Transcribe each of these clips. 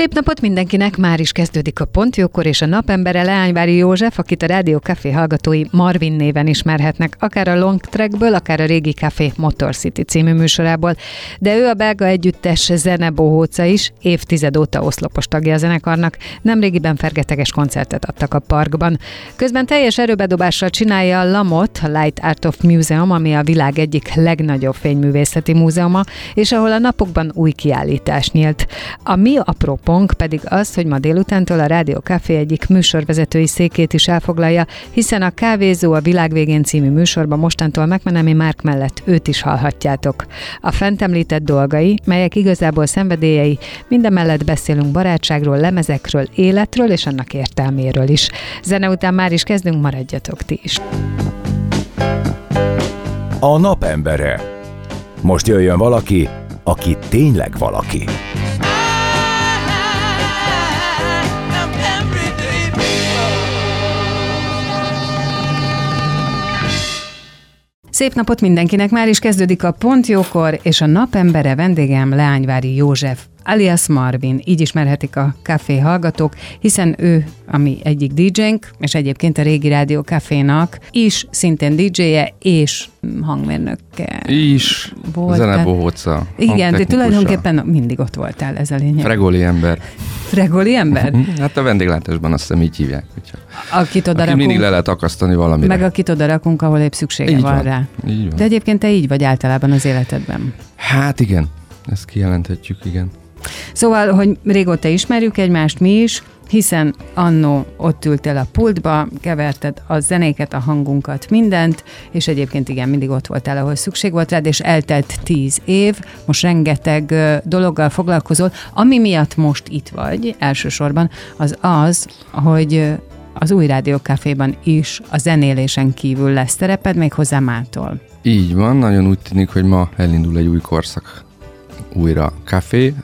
Szép napot mindenkinek, már is kezdődik a Pontjókor, és a napembere Leányvári József, akit a Rádió Café hallgatói Marvin néven ismerhetnek, akár a Long Trackből, akár a régi Café Motor City című műsorából. De ő a belga együttes zenebohóca is, évtized óta oszlopos tagja a zenekarnak, nemrégiben fergeteges koncertet adtak a parkban. Közben teljes erőbedobással csinálja a Lamot, a Light Art of Museum, ami a világ egyik legnagyobb fényművészeti múzeuma, és ahol a napokban új kiállítás nyílt. A mi apró pong pedig az, hogy ma délutántól a Rádió Café egyik műsorvezetői székét is elfoglalja, hiszen a Kávézó a világvégén című műsorban mostantól megmenemi Márk mellett őt is hallhatjátok. A fent említett dolgai, melyek igazából szenvedélyei, minden mellett beszélünk barátságról, lemezekről, életről és annak értelméről is. Zene után már is kezdünk, maradjatok ti is. A napembere. Most jöjjön valaki, aki tényleg valaki. Szép napot mindenkinek, már is kezdődik a Pontjókor, és a napembere vendégem Leányvári József, alias Marvin, így ismerhetik a kávé hallgatók, hiszen ő, ami egyik DJ-nk, és egyébként a régi rádió kávénak is szintén DJ-je és hangmérnöke. Is, Volt, zenebohóca. Igen, de tulajdonképpen mindig ott voltál, ez a lényeg. Fregoli ember. Fregoli ember? Hát a vendéglátásban azt hiszem így hívják. Hogyha. Akit oda Aki rakunk, mindig le lehet akasztani valamire. meg akit oda rakunk, ahol épp szüksége Így van, van. rá. Így van. De egyébként te így vagy általában az életedben. Hát igen, ezt kijelenthetjük, igen. Szóval, hogy régóta ismerjük egymást mi is, hiszen annó ott ültél a pultba, keverted a zenéket, a hangunkat, mindent, és egyébként igen, mindig ott voltál, ahol szükség volt rád, és eltelt tíz év, most rengeteg dologgal foglalkozol. Ami miatt most itt vagy, elsősorban, az az, hogy az új rádiókaféban is a zenélésen kívül lesz tereped, még hozzá mától. Így van, nagyon úgy tűnik, hogy ma elindul egy új korszak. Újra café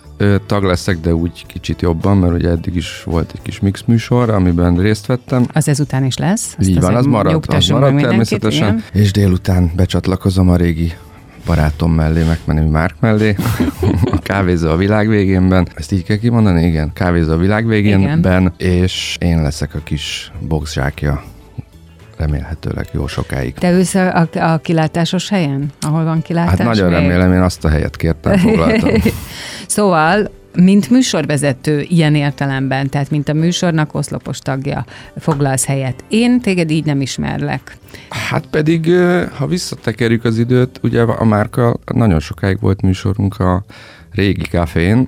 tag leszek, de úgy kicsit jobban, mert ugye eddig is volt egy kis mix műsor, amiben részt vettem. Az ezután is lesz. Így van, az marad, az marad természetesen. igen. És délután becsatlakozom a régi barátom mellé, megmenemi Márk mellé, a kávézó a világ végénben. Ezt így kell kimondani? Igen, kávézó a világ végénben, és én leszek a kis boxzsákja remélhetőleg jó sokáig. Te ülsz a, a, a kilátásos helyen, ahol van kilátás? Hát nagyon még? remélem, én azt a helyet kértem, foglaltam. Szóval, mint műsorvezető ilyen értelemben, tehát mint a műsornak oszlopos tagja, foglalsz helyet. Én téged így nem ismerlek. Hát pedig, ha visszatekerjük az időt, ugye a Márka nagyon sokáig volt műsorunk a régi kafén,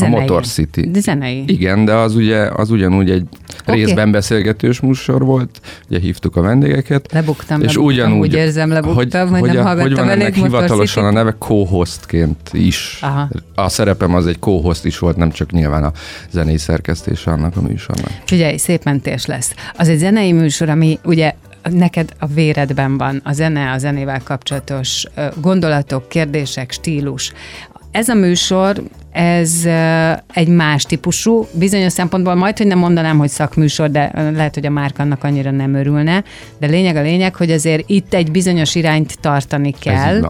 a. Motor City. De zenei. Igen, de az ugye az ugyanúgy egy Oké. részben beszélgetős műsor volt, ugye hívtuk a vendégeket, Lebuktam, és lebuktam, ugyanúgy, úgy érzem, lebuktam, hogy, hogy, nem a, hallgattam hogy van elég ennek hivatalosan a City-t. neve co-hostként is. Aha. A szerepem az egy co-host is volt, nem csak nyilván a zenei szerkesztése annak a műsornak. Figyelj, szép mentés lesz. Az egy zenei műsor, ami ugye neked a véredben van, a zene, a zenével kapcsolatos gondolatok, kérdések, stílus. Ez a műsor, ez egy más típusú, bizonyos szempontból majd, hogy nem mondanám, hogy szakműsor, de lehet, hogy a Márk annak annyira nem örülne, de lényeg a lényeg, hogy azért itt egy bizonyos irányt tartani kell,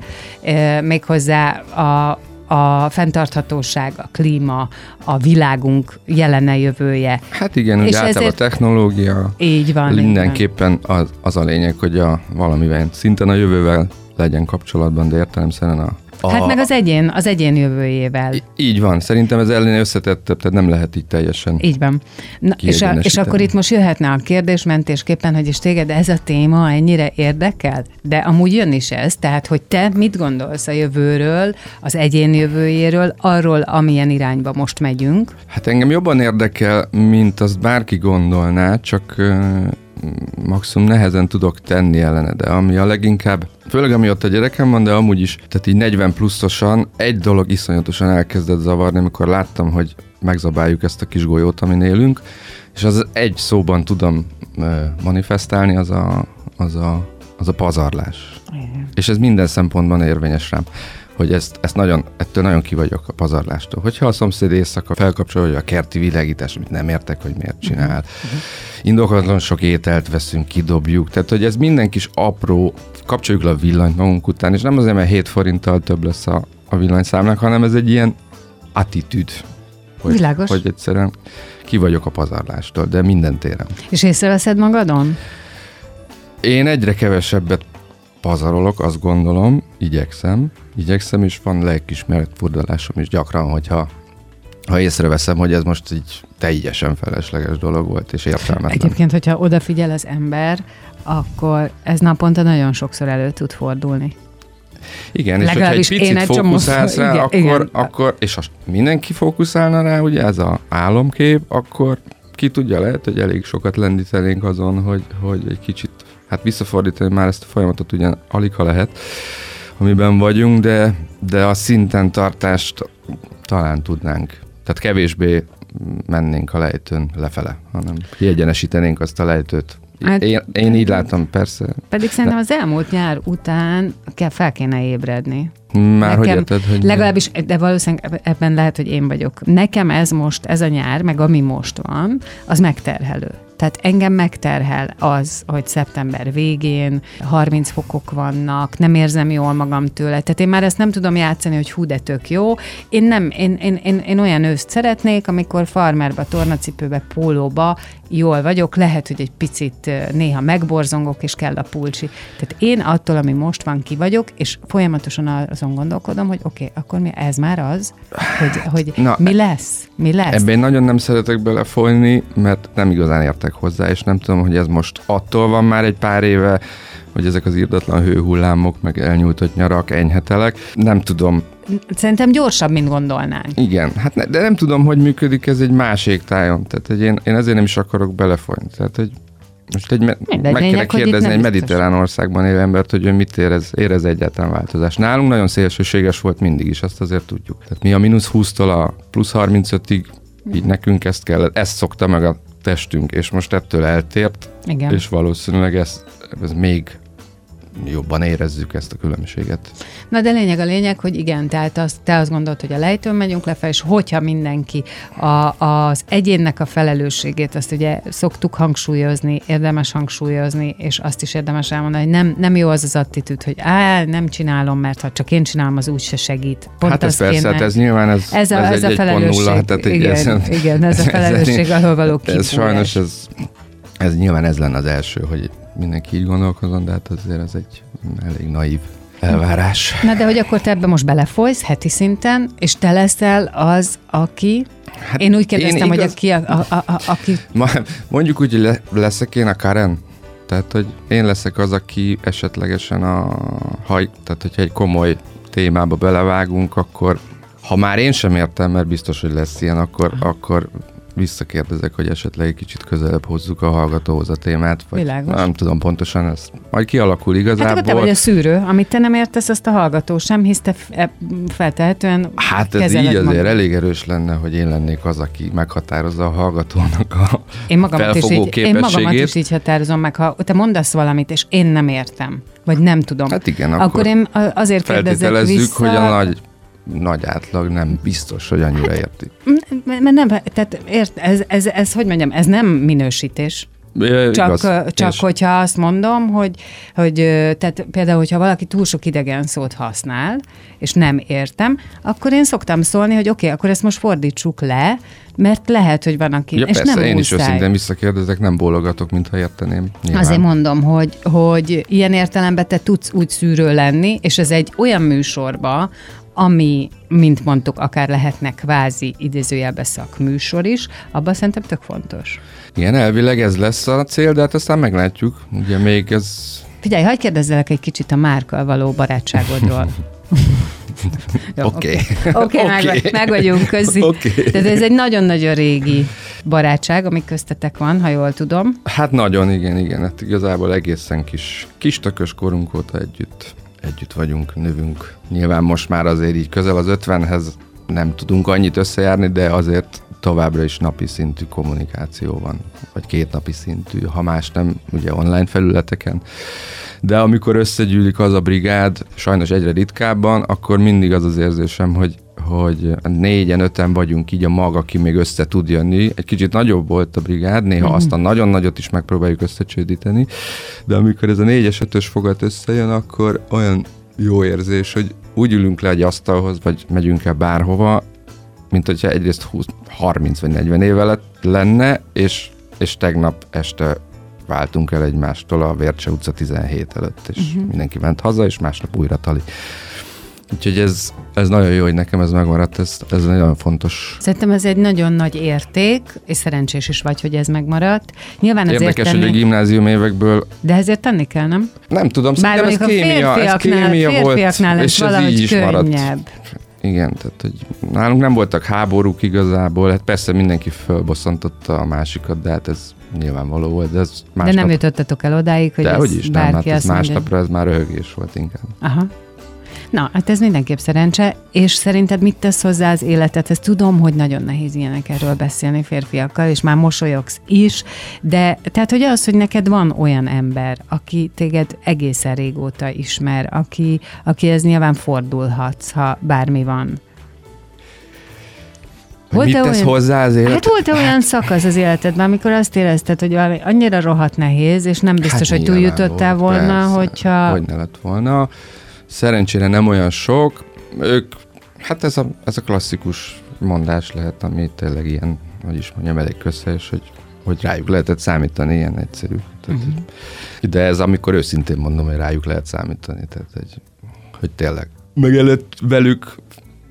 méghozzá a, a fenntarthatóság, a klíma, a világunk jelene, jövője. Hát igen, És általában ezért- a technológia, Így van. így van. mindenképpen az, az a lényeg, hogy a valamivel szinten a jövővel legyen kapcsolatban, de értelemszerűen a, a Hát meg az egyén, az egyén jövőjével. Í- Így van, szerintem ez ellen összetettebb, tehát nem lehet így teljesen. Így van. Na, és, a, és akkor itt most jöhetne a kérdés mentésképpen, hogy és téged ez a téma ennyire érdekel? De amúgy jön is ez, tehát hogy te mit gondolsz a jövőről, az egyén jövőjéről, arról, amilyen irányba most megyünk. Hát engem jobban érdekel, mint azt bárki gondolná, csak maximum nehezen tudok tenni ellene, de ami a leginkább, főleg ami ott a gyerekem van, de amúgy is, tehát így 40 pluszosan egy dolog iszonyatosan elkezdett zavarni, amikor láttam, hogy megzabáljuk ezt a kis golyót, amin élünk, és az egy szóban tudom manifestálni, az a, az a, az a pazarlás. Igen. És ez minden szempontban érvényes rám hogy ezt, ezt nagyon, ettől nagyon ki vagyok a pazarlástól. Hogyha a szomszéd éjszaka felkapcsolja a kerti világítás, amit nem értek, hogy miért csinál. Uh-huh. Indokolatlan sok ételt veszünk, kidobjuk. Tehát, hogy ez minden kis apró, kapcsoljuk le a villanyt magunk után, és nem azért, mert 7 forinttal több lesz a, a villanyszámnak, hanem ez egy ilyen attitűd. Hogy, Világos. Hogy egyszerűen ki vagyok a pazarlástól, de minden téren. És észreveszed magadon? Én egyre kevesebbet pazarolok, azt gondolom, igyekszem, igyekszem, és van lelkismeret furdalásom is gyakran, hogyha ha észreveszem, hogy ez most így teljesen felesleges dolog volt, és értelmetlen. Egyébként, hogyha odafigyel az ember, akkor ez naponta nagyon sokszor elő tud fordulni. Igen, és hogyha egy picit fókuszálsz rá, igen, akkor, igen. akkor, és ha mindenki fókuszálna rá, ugye ez a álomkép, akkor ki tudja, lehet, hogy elég sokat lendítenénk azon, hogy, hogy egy kicsit hát visszafordítani már ezt a folyamatot ugyan alig ha lehet, amiben vagyunk, de, de a szinten tartást talán tudnánk. Tehát kevésbé mennénk a lejtőn lefele, hanem kiegyenesítenénk azt a lejtőt. Hát, én, én így látom, persze. Pedig szerintem az elmúlt nyár után kell, fel kéne ébredni. Már Nekem, hogy érted, hogy... Legalábbis, de valószínűleg ebben lehet, hogy én vagyok. Nekem ez most, ez a nyár, meg ami most van, az megterhelő. Tehát engem megterhel az, hogy szeptember végén 30 fokok vannak, nem érzem jól magam tőle. Tehát én már ezt nem tudom játszani, hogy hú, de tök jó. Én nem, én, én, én, én olyan őszt szeretnék, amikor farmerba, tornacipőbe, pólóba jól vagyok, lehet, hogy egy picit néha megborzongok, és kell a pulcsi. Tehát én attól, ami most van, ki vagyok, és folyamatosan azon gondolkodom, hogy oké, okay, akkor mi ez már az, hogy, hogy Na, mi lesz? Mi lesz? Ebben én nagyon nem szeretek belefolyni, mert nem igazán értek hozzá, és nem tudom, hogy ez most attól van már egy pár éve, hogy ezek az írdatlan hőhullámok, meg elnyújtott nyarak, enyhetelek. Nem tudom, Szerintem gyorsabb, mint gondolnánk. Igen, hát ne, de nem tudom, hogy működik ez egy másik tájon. Tehát hogy én, én ezért nem is akarok belefolyni. Tehát, hogy most egy me- Mindegy, meg kéne kérdezni egy mediterrán országban élő embert, hogy ő mit érez, érez egyáltalán változás. Nálunk nagyon szélsőséges volt mindig is, azt azért tudjuk. Tehát mi a mínusz 20-tól a plusz 35-ig, így nekünk ezt kellett, ezt szokta meg a testünk, és most ettől eltért, Igen. és valószínűleg ez, ez még jobban érezzük ezt a különbséget. Na de lényeg a lényeg, hogy igen, tehát azt, te azt gondolod, hogy a lejtőn megyünk lefelé, és hogyha mindenki a, az egyénnek a felelősségét, azt ugye szoktuk hangsúlyozni, érdemes hangsúlyozni, és azt is érdemes elmondani, hogy nem, nem jó az az attitűd, hogy á, nem csinálom, mert ha csak én csinálom, az úgy se segít. Pont hát ez persze, hát ez nyilván ez, ez, a, ez, ez egy, a felelősség. Nulla, tehát igen, ez, igen, ez a felelősség, ahol való Ez sajnos ez, ez nyilván ez lenne az első, hogy mindenki így gondolkozon, de hát azért ez egy elég naív elvárás. Na de hogy akkor te ebbe most belefolysz heti szinten, és te leszel az, aki Hát én úgy kérdeztem, én igaz... hogy aki, a, a, a, aki... Ma, mondjuk úgy, hogy le, leszek én a Karen? Tehát, hogy én leszek az, aki esetlegesen a haj, tehát hogyha egy komoly témába belevágunk, akkor ha már én sem értem, mert biztos, hogy lesz ilyen, akkor, akkor visszakérdezek, hogy esetleg egy kicsit közelebb hozzuk a hallgatóhoz a témát, vagy Világos. nem tudom pontosan, ez majd kialakul igazából. Hát te vagy a szűrő, amit te nem értesz, azt a hallgató sem, hisz te e, feltehetően Hát ez így azért magad. elég erős lenne, hogy én lennék az, aki meghatározza a hallgatónak a én magamat is így, Én magamat is így határozom meg, ha te mondasz valamit, és én nem értem, vagy nem tudom. Hát igen, akkor, akkor én azért kérdezek vissza. hogy a nagy nagy átlag nem biztos, hogy annyira érti. Mert nem, tehát ért, ez, ez, ez, hogy mondjam, ez nem minősítés. Csak, igaz, csak hogyha azt mondom, hogy, hogy tehát például, hogyha valaki túl sok idegen szót használ, és nem értem, akkor én szoktam szólni, hogy oké, okay, akkor ezt most fordítsuk le, mert lehet, hogy van, aki... Ja, és persze, nem én muszáj. is őszintén visszakérdezek, nem bólogatok, mintha érteném. Nyilván. Azért mondom, hogy, hogy ilyen értelemben te tudsz úgy szűrő lenni, és ez egy olyan műsorba, ami, mint mondtuk, akár lehetnek kvázi idézőjelbe szakműsor is, abban szerintem tök fontos. Igen, elvileg ez lesz a cél, de hát aztán meglátjuk. Ugye még ez... Figyelj, hagyd kérdezzelek egy kicsit a Márkkal való barátságodról. Oké. Oké, meg, vagyunk közé. Oké. Tehát ez egy nagyon-nagyon régi barátság, ami köztetek van, ha jól tudom. Hát nagyon, igen, igen. Hát igazából egészen kis, kis tökös korunk óta együtt, együtt vagyunk, növünk. Nyilván most már azért így közel az ötvenhez nem tudunk annyit összejárni, de azért továbbra is napi szintű kommunikáció van, vagy két napi szintű, ha más nem, ugye online felületeken. De amikor összegyűlik az a brigád, sajnos egyre ritkábban, akkor mindig az az érzésem, hogy hogy négyen, öten vagyunk így a mag, aki még össze tud jönni. Egy kicsit nagyobb volt a brigád, néha mm. azt a nagyon nagyot is megpróbáljuk összecsődíteni, de amikor ez a négyes, ötös fogat összejön, akkor olyan jó érzés, hogy úgy ülünk le egy asztalhoz, vagy megyünk el bárhova, mint hogyha egyrészt 20, 30 vagy 40 éve lenne, és, és tegnap este váltunk el egymástól a Vércse utca 17 előtt, és uh-huh. mindenki ment haza, és másnap újra tali. Úgyhogy ez, ez nagyon jó, hogy nekem ez megmaradt, ez, ez nagyon fontos. Szerintem ez egy nagyon nagy érték, és szerencsés is vagy, hogy ez megmaradt. Nyilván Érdekes, tenni... hogy a gimnázium évekből... De ezért tenni kell, nem? Nem tudom, Bár szerintem ez kémia, ez kémia volt, és ez így is könnyebb. maradt. Igen, tehát hogy nálunk nem voltak háborúk igazából, hát persze mindenki fölbosszantotta a másikat, de hát ez nyilvánvaló volt. De, ez másnap... de nem jutottatok el odáig, hogy de ez hogy is, bárki nem, hát ez másnapra ez már röhögés volt inkább. Aha. Na, hát ez mindenképp szerencse, és szerinted mit tesz hozzá az életedhez? Tudom, hogy nagyon nehéz ilyenek erről beszélni férfiakkal, és már mosolyogsz is, de tehát, hogy az, hogy neked van olyan ember, aki téged egészen régóta ismer, aki, aki ez nyilván fordulhatsz, ha bármi van. Volt mit tesz olyan, hozzá az élet? Hát volt-e olyan szakasz az életedben, amikor azt érezted, hogy valami annyira rohadt nehéz, és nem biztos, hát hogy túljutottál volna, persze, hogyha... Hogy ne lett volna. Szerencsére nem olyan sok. Ők, hát ez a, ez a klasszikus mondás lehet, ami tényleg ilyen, hogy is mondjam, elég közhelyes, hogy, hogy rájuk lehetett számítani, ilyen egyszerű. Tehát, uh-huh. De ez amikor őszintén mondom, hogy rájuk lehet számítani, tehát egy, hogy tényleg. Meg előtt velük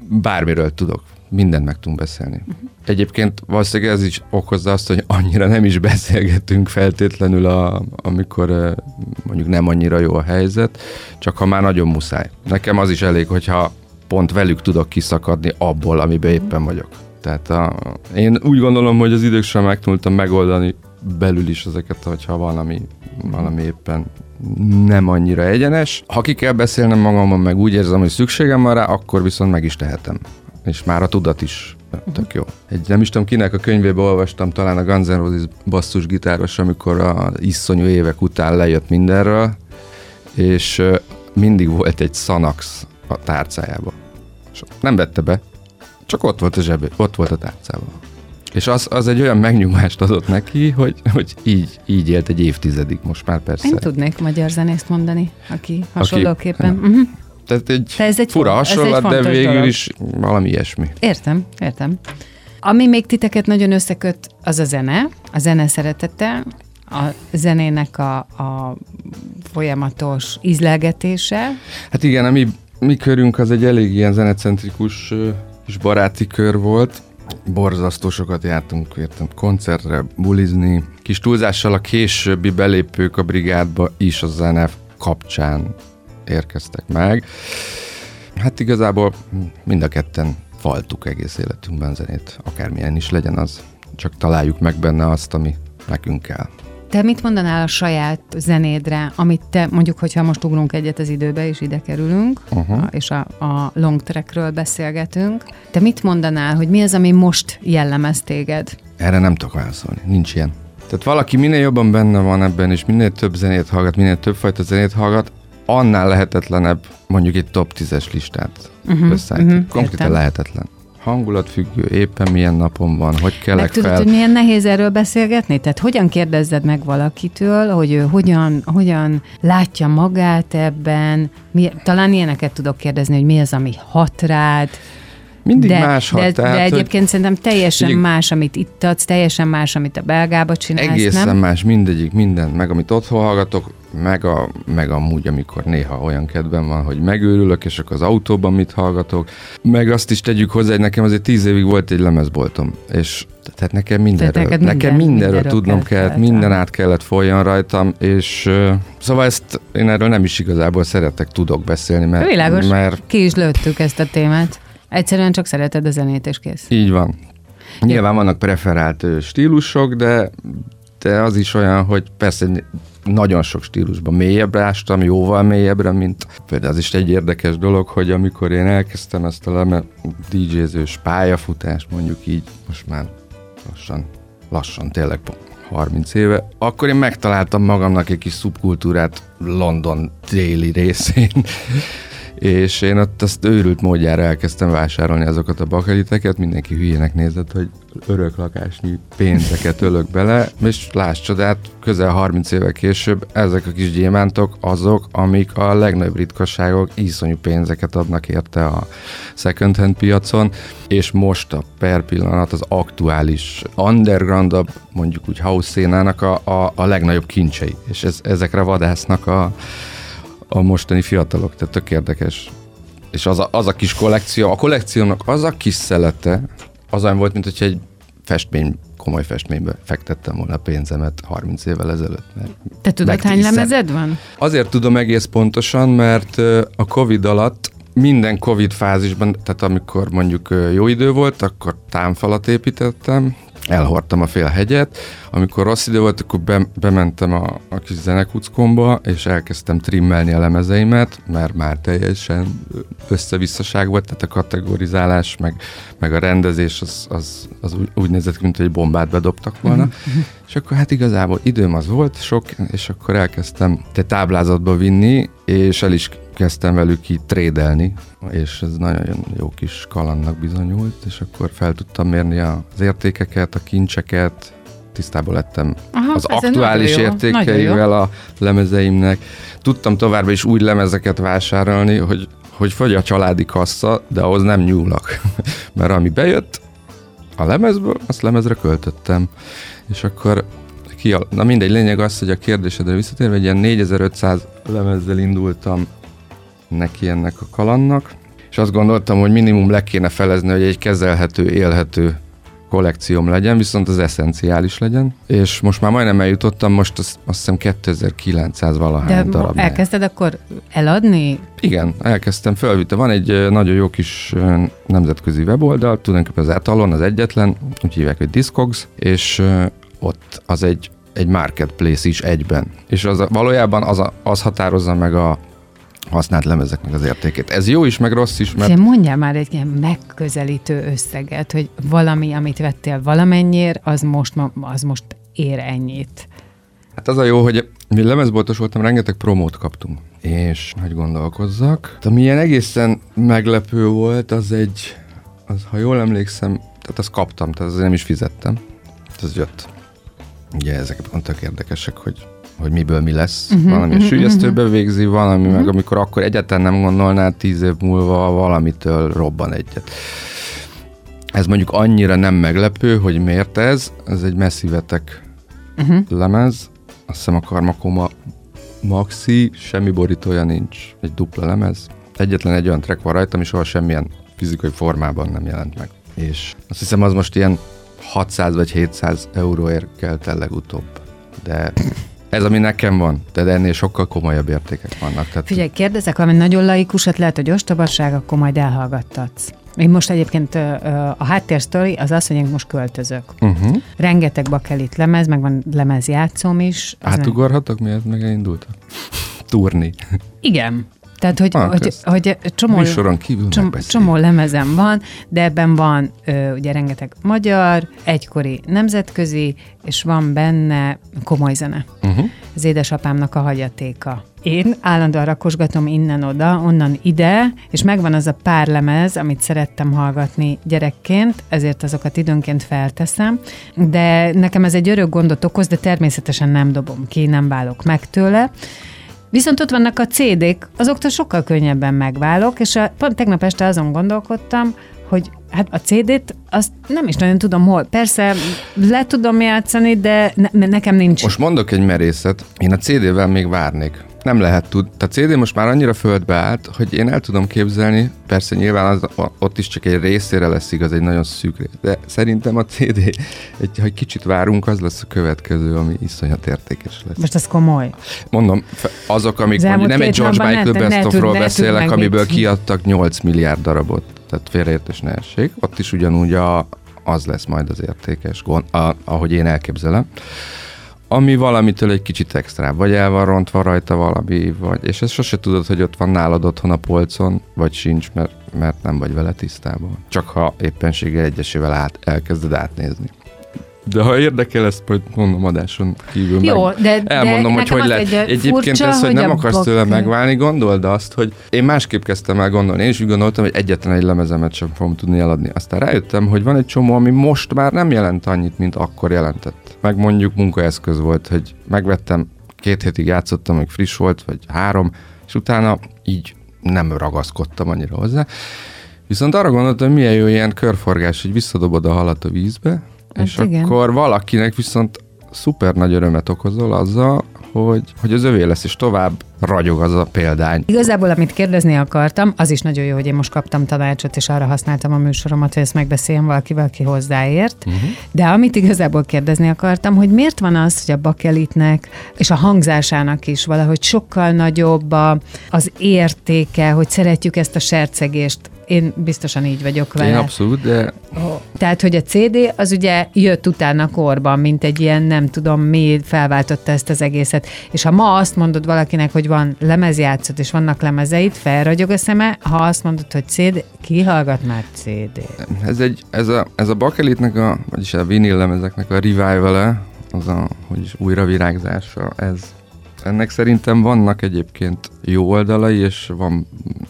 bármiről tudok mindent meg tudunk beszélni. Uh-huh. Egyébként valószínűleg ez is okozza azt, hogy annyira nem is beszélgetünk feltétlenül, a, amikor mondjuk nem annyira jó a helyzet, csak ha már nagyon muszáj. Nekem az is elég, hogyha pont velük tudok kiszakadni abból, amiben éppen vagyok. Tehát a, én úgy gondolom, hogy az idők sem megtanultam megoldani belül is ezeket, hogyha valami, valami éppen nem annyira egyenes. Ha ki kell beszélnem magamon, meg úgy érzem, hogy szükségem van rá, akkor viszont meg is tehetem és már a tudat is tök jó. Egy, nem is tudom kinek a könyvébe olvastam, talán a Guns N' Roses basszusgitáros, amikor a iszonyú évek után lejött mindenről, és mindig volt egy Sanax a tárcájában. És nem vette be, csak ott volt a zsebé, ott volt a tárcában. És az, az egy olyan megnyugvást adott neki, hogy, hogy így, így élt egy évtizedig most már persze. Én tudnék magyar zenészt mondani, aki hasonlóképpen. Aki, uh-huh. Tehát egy, ez egy fura hasonlat, de végül dolog. is valami ilyesmi. Értem, értem. Ami még titeket nagyon összeköt, az a zene, a zene szeretete, a zenének a, a folyamatos ízlelgetése. Hát igen, a mi, mi körünk az egy elég ilyen zenecentrikus és baráti kör volt. Borzasztó sokat jártunk értem, koncertre, bulizni. Kis túlzással a későbbi belépők a brigádba is a zene kapcsán érkeztek meg. Hát igazából mind a ketten faltuk egész életünkben zenét, akármilyen is legyen az, csak találjuk meg benne azt, ami nekünk kell. Te mit mondanál a saját zenédre, amit te, mondjuk, hogyha most ugrunk egyet az időbe, és ide kerülünk, uh-huh. és a, a long trackről beszélgetünk, te mit mondanál, hogy mi az, ami most jellemez téged? Erre nem tudok válaszolni, nincs ilyen. Tehát valaki minél jobban benne van ebben, és minél több zenét hallgat, minél több fajta zenét hallgat, annál lehetetlenebb mondjuk egy top 10-es listát uh-huh, összeállítani. Uh-huh, Konkrétan értem. lehetetlen hangulatfüggő, éppen milyen napon van, hogy kelek meg tudod, fel. hogy milyen nehéz erről beszélgetni? Tehát hogyan kérdezzed meg valakitől, hogy ő hogyan, hogyan látja magát ebben, mi, talán ilyeneket tudok kérdezni, hogy mi az, ami hat rád, mindig de, más hat. De, tehát, de egyébként hogy szerintem teljesen így, más, amit itt adsz, teljesen más, amit a belgába csinálsz, Egészen nem? más, mindegyik, minden, meg amit otthon hallgatok, meg, a, meg amúgy, amikor néha olyan kedvem van, hogy megőrülök, és akkor az autóban mit hallgatok, meg azt is tegyük hozzá, hogy nekem azért tíz évig volt egy lemezboltom, és tehát nekem mindenről, nekem minden- mindenről, mindenről tudnom kell- kellett, kellett, minden át kellett folyjon rajtam, és ö, szóval ezt én erről nem is igazából szeretek, tudok beszélni, mert, Világos. mert Ki is lőttük ezt a témát. Egyszerűen csak szereted a zenét, és kész. Így van. Nyilván vannak preferált stílusok, de, de az is olyan, hogy persze nagyon sok stílusban mélyebbre ástam, jóval mélyebbre, mint például az is egy érdekes dolog, hogy amikor én elkezdtem ezt a leme DJ-zős pályafutást, mondjuk így, most már lassan, lassan tényleg 30 éve, akkor én megtaláltam magamnak egy kis szubkultúrát London déli részén, és én ott azt őrült módjára elkezdtem vásárolni azokat a bakeliteket, mindenki hülyének nézett, hogy örök lakásnyi pénzeket ölök bele, és láss csodát, közel 30 évvel később ezek a kis gyémántok azok, amik a legnagyobb ritkaságok, iszonyú pénzeket adnak érte a second hand piacon, és most a per pillanat az aktuális undergroundabb, mondjuk úgy house szénának a, a, a legnagyobb kincsei, és ez, ezekre vadásznak a, a mostani fiatalok, tehát tök érdekes. És az a, az a kis kollekció, a kollekciónak az a kis szelete, az olyan volt, mint hogyha egy festmény, komoly festménybe fektettem volna a pénzemet 30 évvel ezelőtt. Mert Te tudod, hány lemezed van? Azért tudom egész pontosan, mert a Covid alatt minden Covid fázisban, tehát amikor mondjuk jó idő volt, akkor támfalat építettem, elhordtam a fél hegyet, amikor rossz idő volt, akkor be, bementem a, a kis zenekuckomba, és elkezdtem trimmelni a lemezeimet, mert már teljesen összevisszaság volt, tehát a kategorizálás, meg, meg a rendezés az, az, az úgy, úgy nézett mint egy bombát bedobtak volna. És akkor hát igazából időm az volt sok, és akkor elkezdtem egy táblázatba vinni, és el is kezdtem velük így trédelni, és ez nagyon jó kis kalandnak bizonyult, és akkor fel tudtam mérni az értékeket, a kincseket, tisztában lettem Aha, az aktuális nagyon értékeivel a lemezeimnek. Tudtam továbbra is új lemezeket vásárolni, hogy, hogy fogy a családi kassa, de ahhoz nem nyúlok. Mert ami bejött a lemezből, azt lemezre költöttem. És akkor ki, na mindegy, lényeg az, hogy a kérdésedre visszatérve, egy ilyen 4500 lemezzel indultam neki ennek a kalannak, és azt gondoltam, hogy minimum le kéne felezni, hogy egy kezelhető, élhető kollekcióm legyen, viszont az eszenciális legyen, és most már majdnem eljutottam, most azt, azt hiszem 2900 valahány De darab. elkezdted akkor eladni? Igen, elkezdtem fölvitte. Van egy nagyon jó kis nemzetközi weboldal, tulajdonképpen az Etalon, az egyetlen, úgy hívják, hogy Discogs, és ott az egy, egy marketplace is egyben. És az a, valójában az, a, az határozza meg a használt lemezeknek az értékét. Ez jó is, meg rossz is, mert. Mondjál már egy ilyen megközelítő összeget, hogy valami, amit vettél valamennyire, az most, az most ér ennyit. Hát az a jó, hogy mi lemezboltos voltam, rengeteg promót kaptunk. És hogy gondolkozzak. Ami ilyen egészen meglepő volt, az egy, az, ha jól emlékszem, tehát azt kaptam, tehát azért nem is fizettem. Ez jött. Ugye ezek pont tök érdekesek, hogy hogy miből mi lesz. Uh-huh, valami uh-huh, sülyeztőbe végzi, valami uh-huh. meg amikor akkor egyáltalán nem gondolnád, tíz év múlva valamitől robban egyet. Ez mondjuk annyira nem meglepő, hogy miért ez. Ez egy messzivetek uh-huh. lemez. Azt hiszem a Karmakoma Maxi, semmi borítója nincs. Egy dupla lemez. Egyetlen egy olyan track van rajta, ami soha semmilyen fizikai formában nem jelent meg. És azt hiszem az most ilyen 600 vagy 700 euróért kelt el legutóbb. De ez, ami nekem van, de ennél sokkal komolyabb értékek vannak. Tehát Figyelj, kérdezek valami nagyon laikusat, lehet, hogy ostobaság, akkor majd elhallgattatsz. Én most egyébként a háttérsztori az az, hogy én most költözök. Uh-huh. Rengeteg bakelit lemez, meg van lemezjátszóm is. Meg- Átugorhatok, miért megindultak? Turni. Igen. Tehát, hogy, Ah, hogy, hogy csomó, Műsoron kívül csom, megbeszéljük. csomó lemezem van, de ebben van ö, ugye rengeteg magyar, egykori nemzetközi, és van benne komoly zene. Uh-huh. Az édesapámnak a hagyatéka. Én állandóan rakosgatom innen-oda, onnan ide, és megvan az a pár lemez, amit szerettem hallgatni gyerekként, ezért azokat időnként felteszem, de nekem ez egy örök gondot okoz, de természetesen nem dobom ki, nem válok meg tőle. Viszont ott vannak a CD-k, azoktól sokkal könnyebben megválok, és a, pont tegnap este azon gondolkodtam, hogy Hát a CD-t azt nem is nagyon tudom hol. Persze le tudom játszani, de ne, nekem nincs. Most mondok egy merészet, én a CD-vel még várnék nem lehet tud. A CD most már annyira földbe állt, hogy én el tudom képzelni, persze nyilván az, ott is csak egy részére lesz igaz, egy nagyon szűk rész, de szerintem a CD, egy, ha egy kicsit várunk, az lesz a következő, ami iszonyat értékes lesz. Most ez komoly. Mondom, azok, amik mondjuk nem egy George Michael Best of-ról beszélek, amiből mit. kiadtak 8 milliárd darabot, tehát félreértés ne essék, ott is ugyanúgy a, az lesz majd az értékes, gond, a, ahogy én elképzelem ami valamitől egy kicsit extra, vagy el van rontva rajta valami, vagy, és ezt sose tudod, hogy ott van nálad otthon a polcon, vagy sincs, mert, mert nem vagy vele tisztában. Csak ha éppenséggel egyesével át, elkezded átnézni. De ha érdekel, ezt majd mondom adáson kívül Jó, meg. de, Elmondom, de hogy hogy lehet. Egyébként furcsa, ez, hogy, hogy nem akarsz tőle megválni, gondold azt, hogy én másképp kezdtem el gondolni. Én is úgy gondoltam, hogy egyetlen egy lemezemet sem fogom tudni eladni. Aztán rájöttem, hogy van egy csomó, ami most már nem jelent annyit, mint akkor jelentett. Meg mondjuk munkaeszköz volt, hogy megvettem, két hétig játszottam, hogy friss volt, vagy három, és utána így nem ragaszkodtam annyira hozzá. Viszont arra gondoltam, hogy milyen jó ilyen körforgás, hogy visszadobod a halat a vízbe, Hát és igen. akkor valakinek viszont szuper nagy örömet okozol azzal, hogy, hogy az övé lesz, és tovább ragyog az a példány. Igazából, amit kérdezni akartam, az is nagyon jó, hogy én most kaptam tanácsot, és arra használtam a műsoromat, hogy ezt megbeszéljem valakivel, aki hozzáért. Uh-huh. De amit igazából kérdezni akartam, hogy miért van az, hogy a bakelitnek és a hangzásának is valahogy sokkal nagyobb a, az értéke, hogy szeretjük ezt a sercegést én biztosan így vagyok vele. Én abszolút, de... Tehát, hogy a CD az ugye jött utána korban, mint egy ilyen, nem tudom mi, felváltotta ezt az egészet. És ha ma azt mondod valakinek, hogy van lemezjátszat, és vannak lemezeit, felragyog a szeme, ha azt mondod, hogy CD, ki hallgat már CD? Ez, egy, ez a, ez a bakelitnek, a, vagyis a vinil lemezeknek a revival az a, hogy is újravirágzása, ez ennek szerintem vannak egyébként jó oldalai, és van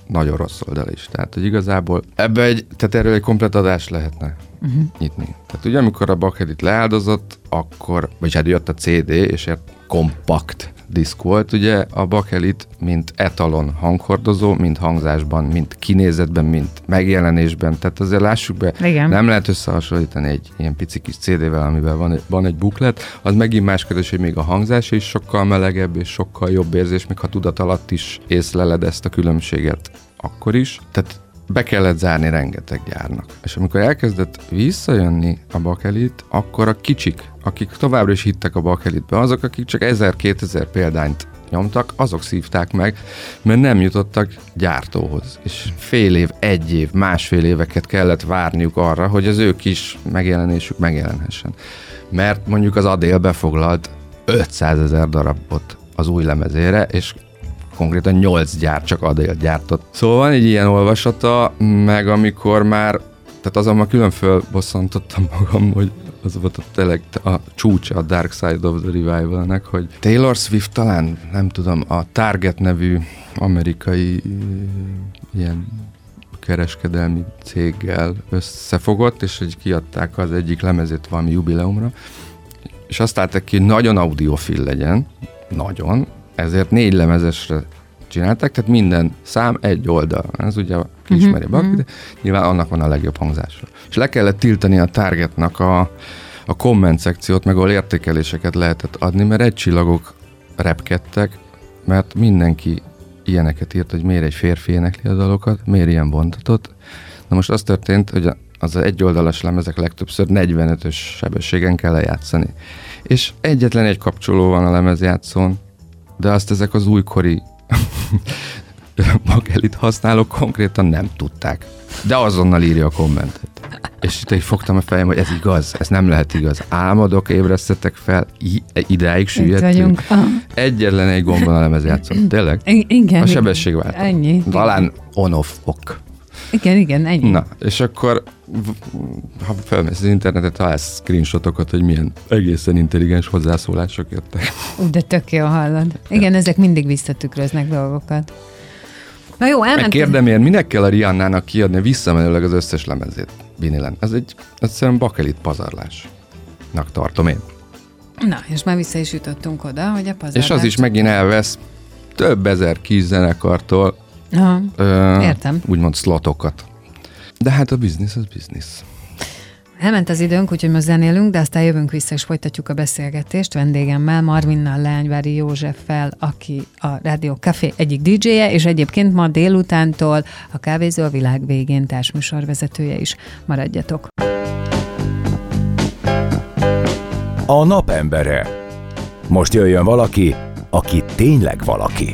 nagyon rossz oldala is. Tehát, hogy igazából ebbe egy, tehát erről egy komplet adás lehetne uh-huh. nyitni. Tehát ugye, amikor a Bakedit leáldozott, akkor, vagy hát jött a CD, és egy kompakt diszk volt, ugye a Bakelit, mint etalon hanghordozó, mint hangzásban, mint kinézetben, mint megjelenésben, tehát azért lássuk be, Igen. nem lehet összehasonlítani egy ilyen pici kis CD-vel, amivel van, van egy buklet, az megint más kérdés, hogy még a hangzás is sokkal melegebb és sokkal jobb érzés, még ha tudat alatt is észleled ezt a különbséget akkor is. Tehát be kellett zárni rengeteg gyárnak. És amikor elkezdett visszajönni a bakelit, akkor a kicsik, akik továbbra is hittek a bakelitbe, azok, akik csak 1000-2000 példányt nyomtak, azok szívták meg, mert nem jutottak gyártóhoz. És fél év, egy év, másfél éveket kellett várniuk arra, hogy az ő kis megjelenésük megjelenhessen. Mert mondjuk az Adél befoglalt 500 ezer darabot az új lemezére, és konkrétan 8 gyár csak Adél gyártott. Szóval van egy ilyen olvasata, meg amikor már, tehát azon már külön fölbosszantottam magam, hogy az volt a, tényleg a csúcsa a Dark Side of the Revival-nek, hogy Taylor Swift talán, nem tudom, a Target nevű amerikai ilyen kereskedelmi céggel összefogott, és hogy kiadták az egyik lemezét valami jubileumra, és azt álltak ki, hogy nagyon audiofil legyen, nagyon, ezért négy lemezesre csinálták, tehát minden szám egy oldal. Ez ugye ki uh-huh, ismeri uh-huh. de nyilván annak van a legjobb hangzása. És le kellett tiltani a Targetnak a, a komment szekciót, meg ahol értékeléseket lehetett adni, mert egy csillagok repkedtek, mert mindenki ilyeneket írt, hogy miért egy férfi énekli a dalokat, miért ilyen bontatot. Na most az történt, hogy az egyoldalas lemezek legtöbbször 45-ös sebességen kell lejátszani. És egyetlen egy kapcsoló van a lemezjátszón, de azt ezek az újkori bakelit használók konkrétan nem tudták. De azonnal írja a kommentet. És itt így fogtam a fejem, hogy ez igaz, ez nem lehet igaz. Álmodok, ébresztetek fel, i- idáig süllyedtünk. Egyetlen egy gombon a lemez játszott. Tényleg? Igen. A sebességváltó. Ennyi. Talán on-off ok. Igen, igen, ennyi. Na, és akkor ha felmész az internetet, találsz screenshotokat, hogy milyen egészen intelligens hozzászólások jöttek. Ú, de tök jó hallod. Igen, ja. ezek mindig visszatükröznek dolgokat. Na jó, elmentem. Kérdem én, minek kell a Rihannának kiadni visszamenőleg az összes lemezét vinilen? Ez egy egyszerűen bakelit pazarlásnak tartom én. Na, és már vissza is jutottunk oda, hogy a pazarlás... És az is megint elvesz több ezer kis zenekartól, Aha, ö, értem. úgymond szlotokat. De hát a biznisz az biznisz. Elment az időnk, úgyhogy most zenélünk, de aztán jövünk vissza és folytatjuk a beszélgetést vendégemmel, Marvinnal, Leányvári Józseffel, aki a Rádió Café egyik DJ-je, és egyébként ma délutántól a Kávézó a világ végén társműsorvezetője is. Maradjatok! A napembere. Most jöjjön valaki, aki tényleg valaki.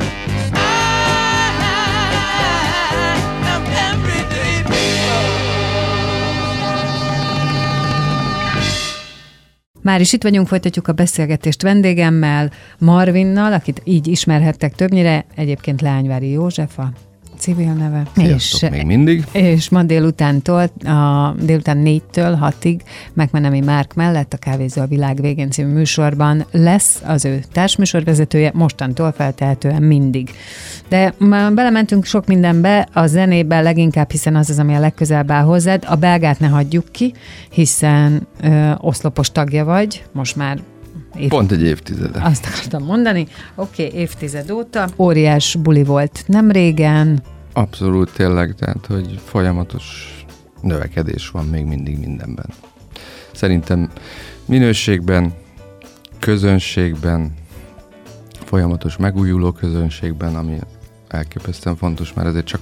Már is itt vagyunk, folytatjuk a beszélgetést vendégemmel, Marvinnal, akit így ismerhettek többnyire, egyébként Leányvári József, a civil neve. Sziasztok, és, még mindig. És ma délutántól, a délután négytől hatig megmenemi Márk mellett a Kávézó a világ végén című műsorban lesz az ő társműsorvezetője, mostantól feltehetően mindig. De már belementünk sok mindenbe, a zenébe leginkább, hiszen az az, ami a legközelebb áll hozzád. A belgát ne hagyjuk ki, hiszen ö, oszlopos tagja vagy, most már Év... Pont egy évtizede. Azt akartam mondani. Oké, okay, évtized óta. Óriás buli volt nem régen. Abszolút tényleg, tehát hogy folyamatos növekedés van még mindig mindenben. Szerintem minőségben, közönségben, folyamatos megújuló közönségben, ami elképesztően fontos, mert ezért csak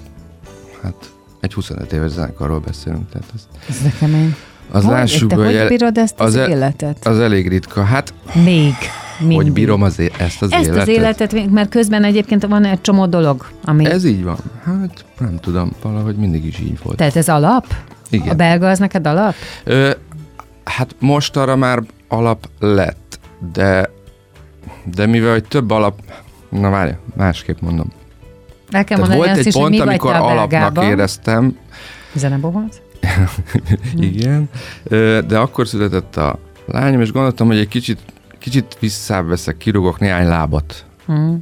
hát egy 25 éves zenekarról beszélünk. Tehát ez, ez de kemény. Az hogy, lássuk, te hogy bírod ezt az, az életet? Az elég ritka. Hát, Még. Mindig. Hogy bírom az é- ezt az ezt életet? az életet, mert közben egyébként van egy csomó dolog, ami... Ez így van. Hát nem tudom, valahogy mindig is így volt. Tehát ez alap? Igen. A belga az neked alap? Ö, hát most arra már alap lett, de de mivel hogy több alap, na várj, másképp mondom. El kell mondani volt egy is, pont, amikor alapnak éreztem. Zenebohóc? Igen, de akkor született a lányom, és gondoltam, hogy egy kicsit, kicsit visszáveszek, kirúgok néhány lábat. Mm.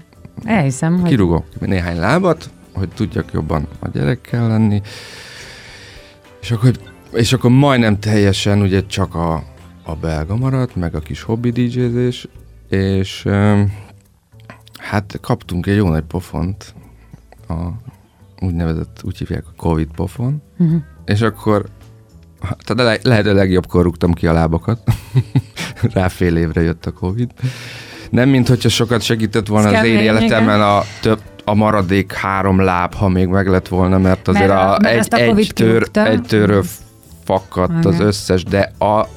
Elhiszem, hogy... Kirúgok néhány lábat, hogy tudjak jobban a gyerekkel lenni, és akkor, és akkor majdnem teljesen ugye csak a, a belga maradt, meg a kis hobbi dj és hát kaptunk egy jó nagy pofont, a úgynevezett, úgy hívják a Covid pofon, uh-huh és akkor tehát lehet a legjobbkor rúgtam ki a lábakat. Rá fél évre jött a Covid. Nem, mint hogyha sokat segített volna az én életemben a több a maradék három láb, ha még meg lett volna, mert azért mert a, mert egy, a egy, tör, egy törő fakadt okay. az összes, de a,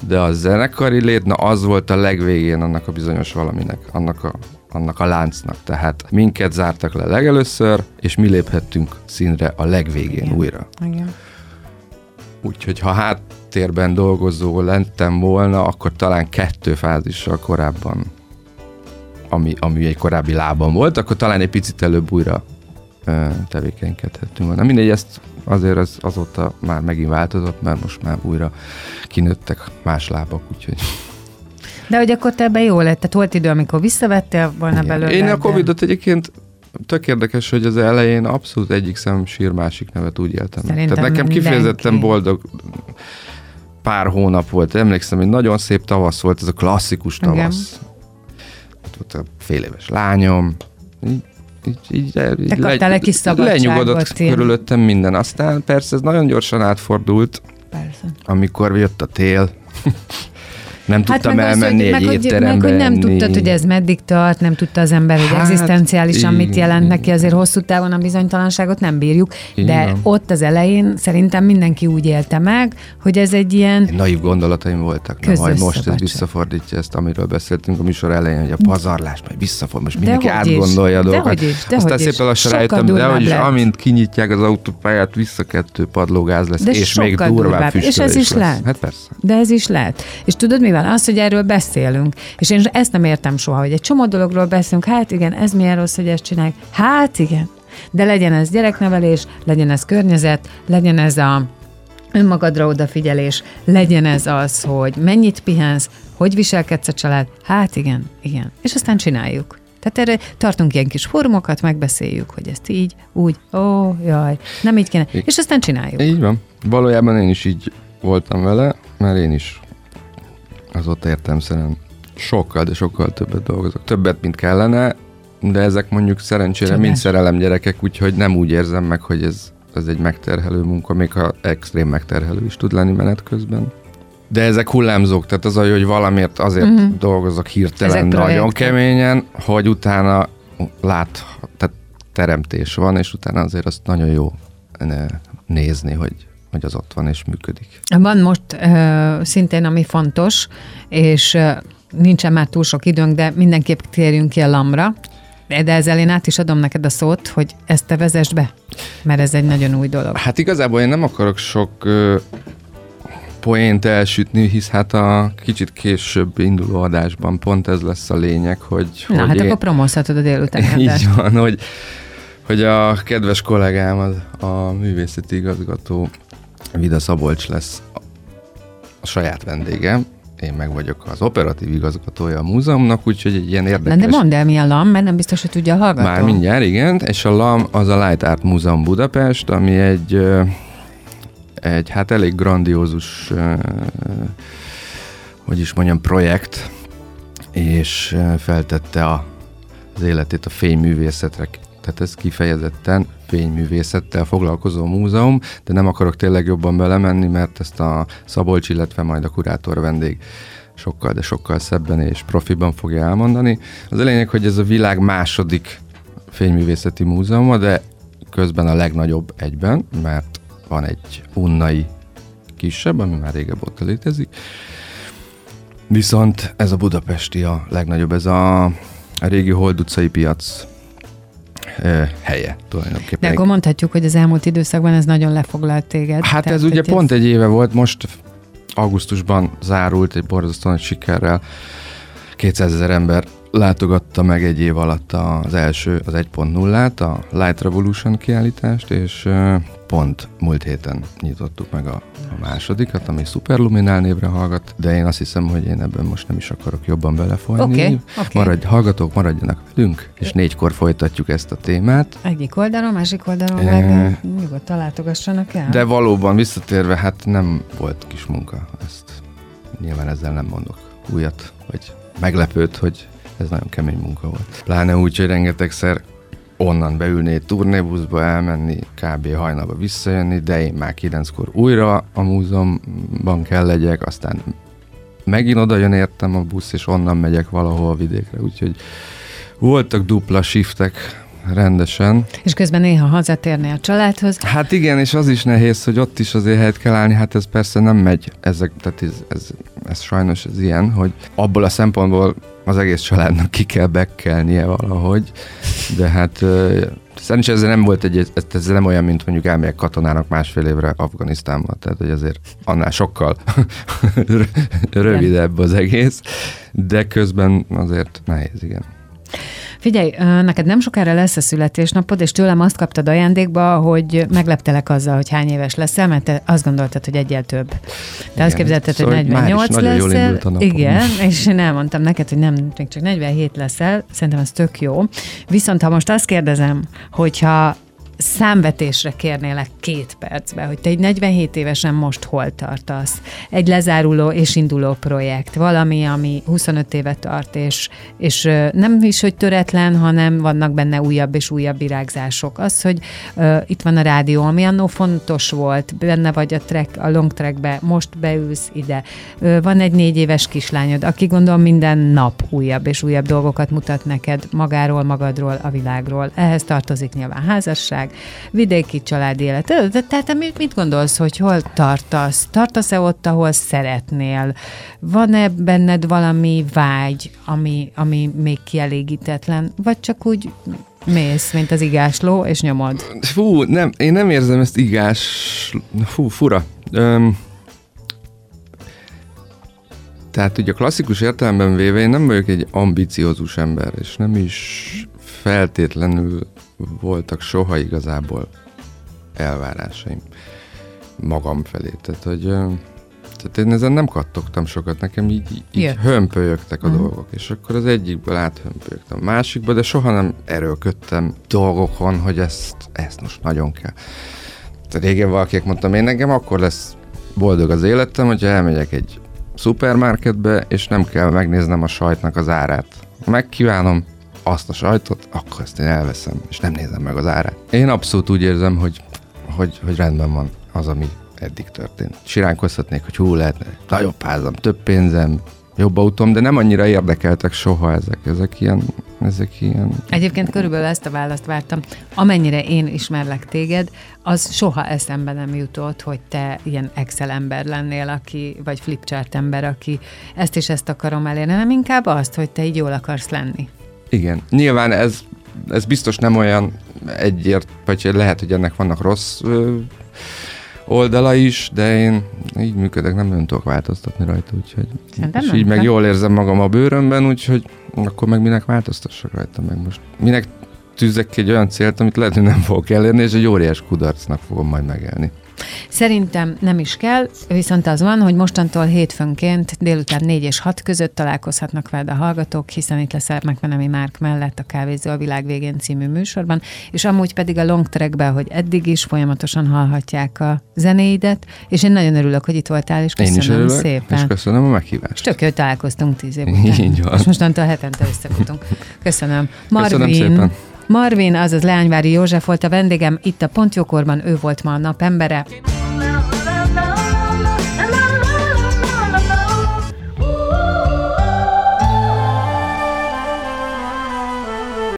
de a zenekari lét, na az volt a legvégén annak a bizonyos valaminek, annak a, annak a láncnak. Tehát minket zártak le legelőször, és mi léphettünk színre a legvégén Igen. újra. Igen. Úgyhogy ha háttérben dolgozó lentem volna, akkor talán kettő fázissal korábban, ami, ami egy korábbi lábam volt, akkor talán egy picit előbb újra ö, tevékenykedhettünk volna. Mindegy, ezt azért az, azóta már megint változott, mert most már újra kinőttek más lábak, úgyhogy... De hogy akkor te ebben jó lett? Tehát volt idő, amikor visszavettél volna Igen. belőle? Én a Covid-ot egyébként tök érdekes, hogy az elején abszolút egyik szem sír, másik nevet úgy éltem. Szerintem Tehát nekem kifejezetten mindenki. boldog pár hónap volt. Emlékszem, hogy nagyon szép tavasz volt, ez a klasszikus tavasz. Igen. Ott volt a fél éves lányom, így, így, így, így le, egy kis lenyugodott körülöttem minden. Aztán persze ez nagyon gyorsan átfordult, persze. amikor jött a tél, nem hát tudtam hát elmenni az, hogy, egy meg, Meg, hogy nem tudtad, hogy ez meddig tart, nem tudta az ember, hogy hát, egzisztenciálisan mit jelent neki, azért hosszú távon a bizonytalanságot nem bírjuk, de van. ott az elején szerintem mindenki úgy élte meg, hogy ez egy ilyen... Naív gondolataim voltak, nem, majd most ez visszafordítja ezt, amiről beszéltünk a műsor elején, hogy a pazarlás majd visszafordít, most mindenki átgondolja a dolgokat. Aztán szépen lassan rájöttem, de hogy is, amint kinyitják az autópályát, vissza kettő padlógáz lesz, de és még durvább És ez is lehet. Hát persze. De ez is lehet. És tudod mi van? Az, hogy erről beszélünk. És én ezt nem értem soha, hogy egy csomó dologról beszélünk, hát igen, ez milyen rossz, hogy ezt csináljuk. Hát igen. De legyen ez gyereknevelés, legyen ez környezet, legyen ez a önmagadra odafigyelés, legyen ez az, hogy mennyit pihensz, hogy viselkedsz a család. Hát igen, igen. És aztán csináljuk. Tehát erre tartunk ilyen kis fórumokat, megbeszéljük, hogy ezt így, úgy, ó, jaj, nem így kéne. És aztán csináljuk. Így van. Valójában én is így voltam vele, mert én is azóta szerint sokkal, de sokkal többet dolgozok. Többet, mint kellene, de ezek mondjuk szerencsére Csodás. mind szerelem gyerekek, úgyhogy nem úgy érzem meg, hogy ez ez egy megterhelő munka, még ha extrém megterhelő is tud lenni menet közben. De ezek hullámzók, tehát az, hogy valamiért azért uh-huh. dolgozok hirtelen ezek nagyon projektek. keményen, hogy utána lát, tehát teremtés van, és utána azért azt nagyon jó nézni, hogy, hogy az ott van és működik. Van most uh, szintén, ami fontos, és uh, nincsen már túl sok időnk, de mindenképp térjünk ki a lamra. De ezzel én át is adom neked a szót, hogy ezt te vezesd be, mert ez egy nagyon új dolog. Hát igazából én nem akarok sok uh, poént elsütni, hisz hát a kicsit később induló adásban pont ez lesz a lényeg, hogy... Na, hogy hát én... akkor promózhatod a délután. Így van, hogy, hogy a kedves kollégám, az, a művészeti igazgató Vida Szabolcs lesz a, saját vendégem, én meg vagyok az operatív igazgatója a múzeumnak, úgyhogy egy ilyen érdekes... De mondd el, mi a LAM, mert nem biztos, hogy tudja a hallgató. Már mindjárt, igen, és a LAM az a Light Art Múzeum Budapest, ami egy, egy hát elég grandiózus, hogy is mondjam, projekt, és feltette a, az életét a fényművészetre tehát ez kifejezetten fényművészettel foglalkozó múzeum, de nem akarok tényleg jobban belemenni, mert ezt a Szabolcs, illetve majd a kurátor vendég sokkal, de sokkal szebben és profiban fogja elmondani. Az a lényeg, hogy ez a világ második fényművészeti múzeuma, de közben a legnagyobb egyben, mert van egy unnai kisebb, ami már régebb ott létezik. Viszont ez a budapesti a legnagyobb, ez a, a régi Hold utcai piac helye tulajdonképpen. De akkor mondhatjuk, hogy az elmúlt időszakban ez nagyon lefoglalt téged. Hát Tehát, ez ugye ez... pont egy éve volt, most augusztusban zárult egy borzasztóan sikerrel. 200 ezer ember látogatta meg egy év alatt az első, az 1.0-át, a Light Revolution kiállítást, és pont múlt héten nyitottuk meg a, a másodikat, ami Superluminál névre hallgat, de én azt hiszem, hogy én ebben most nem is akarok jobban belefolyni. Okay, okay. Maradj, hallgatók, maradjanak velünk, és négykor folytatjuk ezt a témát. Egyik oldalon, másik oldalon e... meg nyugodtan látogassanak el. De valóban visszatérve, hát nem volt kis munka. Ezt nyilván ezzel nem mondok újat, vagy meglepőt, hogy ez nagyon kemény munka volt. Pláne úgy, hogy rengetegszer onnan beülni egy turnébuszba, elmenni, kb. hajnalba visszajönni, de én már kilenckor újra a múzeumban kell legyek, aztán megint oda jön értem a busz, és onnan megyek valahol a vidékre, úgyhogy voltak dupla shiftek rendesen. És közben néha hazatérni a családhoz. Hát igen, és az is nehéz, hogy ott is azért helyet kell állni, hát ez persze nem megy, ezek, tehát ez, ez, ez sajnos ez ilyen, hogy abból a szempontból az egész családnak ki kell bekkelnie valahogy, de hát Szerintem ez nem volt egy, ez, nem olyan, mint mondjuk elmegyek katonának másfél évre Afganisztánba, tehát hogy azért annál sokkal rövidebb az egész, de közben azért nehéz, igen. Figyelj, neked nem sokára lesz a születésnapod, és tőlem azt kaptad ajándékba, hogy megleptelek azzal, hogy hány éves leszel, mert te azt gondoltad, hogy egyel több. Te igen, azt képzelted, szóval hogy 48 leszel. Igen, és én elmondtam neked, hogy nem, még csak 47 leszel, szerintem ez tök jó. Viszont ha most azt kérdezem, hogyha számvetésre kérnélek két percbe, hogy te egy 47 évesen most hol tartasz. Egy lezáruló és induló projekt, valami, ami 25 éve tart, és, és nem is, hogy töretlen, hanem vannak benne újabb és újabb virágzások. Az, hogy uh, itt van a rádió, ami annó fontos volt, benne vagy a, track, a long trackbe, most beülsz ide. Uh, van egy négy éves kislányod, aki gondolom minden nap újabb és újabb dolgokat mutat neked magáról, magadról, a világról. Ehhez tartozik nyilván házasság, meg vidéki családi élet. Tehát mit, mit gondolsz, hogy hol tartasz? Tartasz-e ott, ahol szeretnél? Van-e benned valami vágy, ami, ami még kielégítetlen? Vagy csak úgy mész, mint az igásló, és nyomod? Fú, nem, én nem érzem ezt igás... Fú, fura. Öm, tehát ugye klasszikus értelemben véve én nem vagyok egy ambiciózus ember, és nem is feltétlenül voltak soha igazából elvárásaim magam felé. Tehát, hogy tehát én ezen nem kattogtam sokat, nekem így, így hömpölyögtek a uh-huh. dolgok, és akkor az egyikből áthömpölyögtem a másikba, de soha nem erőlködtem dolgokon, hogy ezt, ezt most nagyon kell. Tehát régen valakinek mondtam, én nekem akkor lesz boldog az életem, hogyha elmegyek egy szupermarketbe, és nem kell megnéznem a sajtnak az árát. Megkívánom, azt a sajtot, akkor ezt én elveszem, és nem nézem meg az árát. Én abszolút úgy érzem, hogy hogy, hogy rendben van az, ami eddig történt. Siránkozhatnék, hogy hú, lehetne nagyobb házam, több pénzem, jobb autóm, de nem annyira érdekeltek soha ezek, ezek ilyen, ezek ilyen... Egyébként körülbelül ezt a választ vártam. Amennyire én ismerlek téged, az soha eszembe nem jutott, hogy te ilyen Excel ember lennél, aki, vagy flipchart ember, aki ezt és ezt akarom elérni, nem inkább azt, hogy te így jól akarsz lenni. Igen. Nyilván ez, ez biztos nem olyan egyért, vagy lehet, hogy ennek vannak rossz ö, oldala is, de én így működök, nem nagyon tudok változtatni rajta, úgyhogy Szerintem és nem így meg kell. jól érzem magam a bőrömben, úgyhogy akkor meg minek változtassak rajta meg most. Minek tűzek ki egy olyan célt, amit lehet, hogy nem fogok elérni, és egy óriás kudarcnak fogom majd megelni. Szerintem nem is kell, viszont az van, hogy mostantól hétfőnként délután 4 és 6 között találkozhatnak veled a hallgatók, hiszen itt leszel Megvenemi Márk mellett a Kávézó a világ végén című műsorban, és amúgy pedig a long trackben, hogy eddig is folyamatosan hallhatják a zenéidet, és én nagyon örülök, hogy itt voltál, és köszönöm én is örülök, szépen. és köszönöm a meghívást. Tök jó, találkoztunk tíz év után. Így van. És mostantól hetente összefutunk. Köszönöm. Köszönöm szépen. Marvin, azaz Leányvári József volt a vendégem, itt a Pontjókorban ő volt ma a napembere.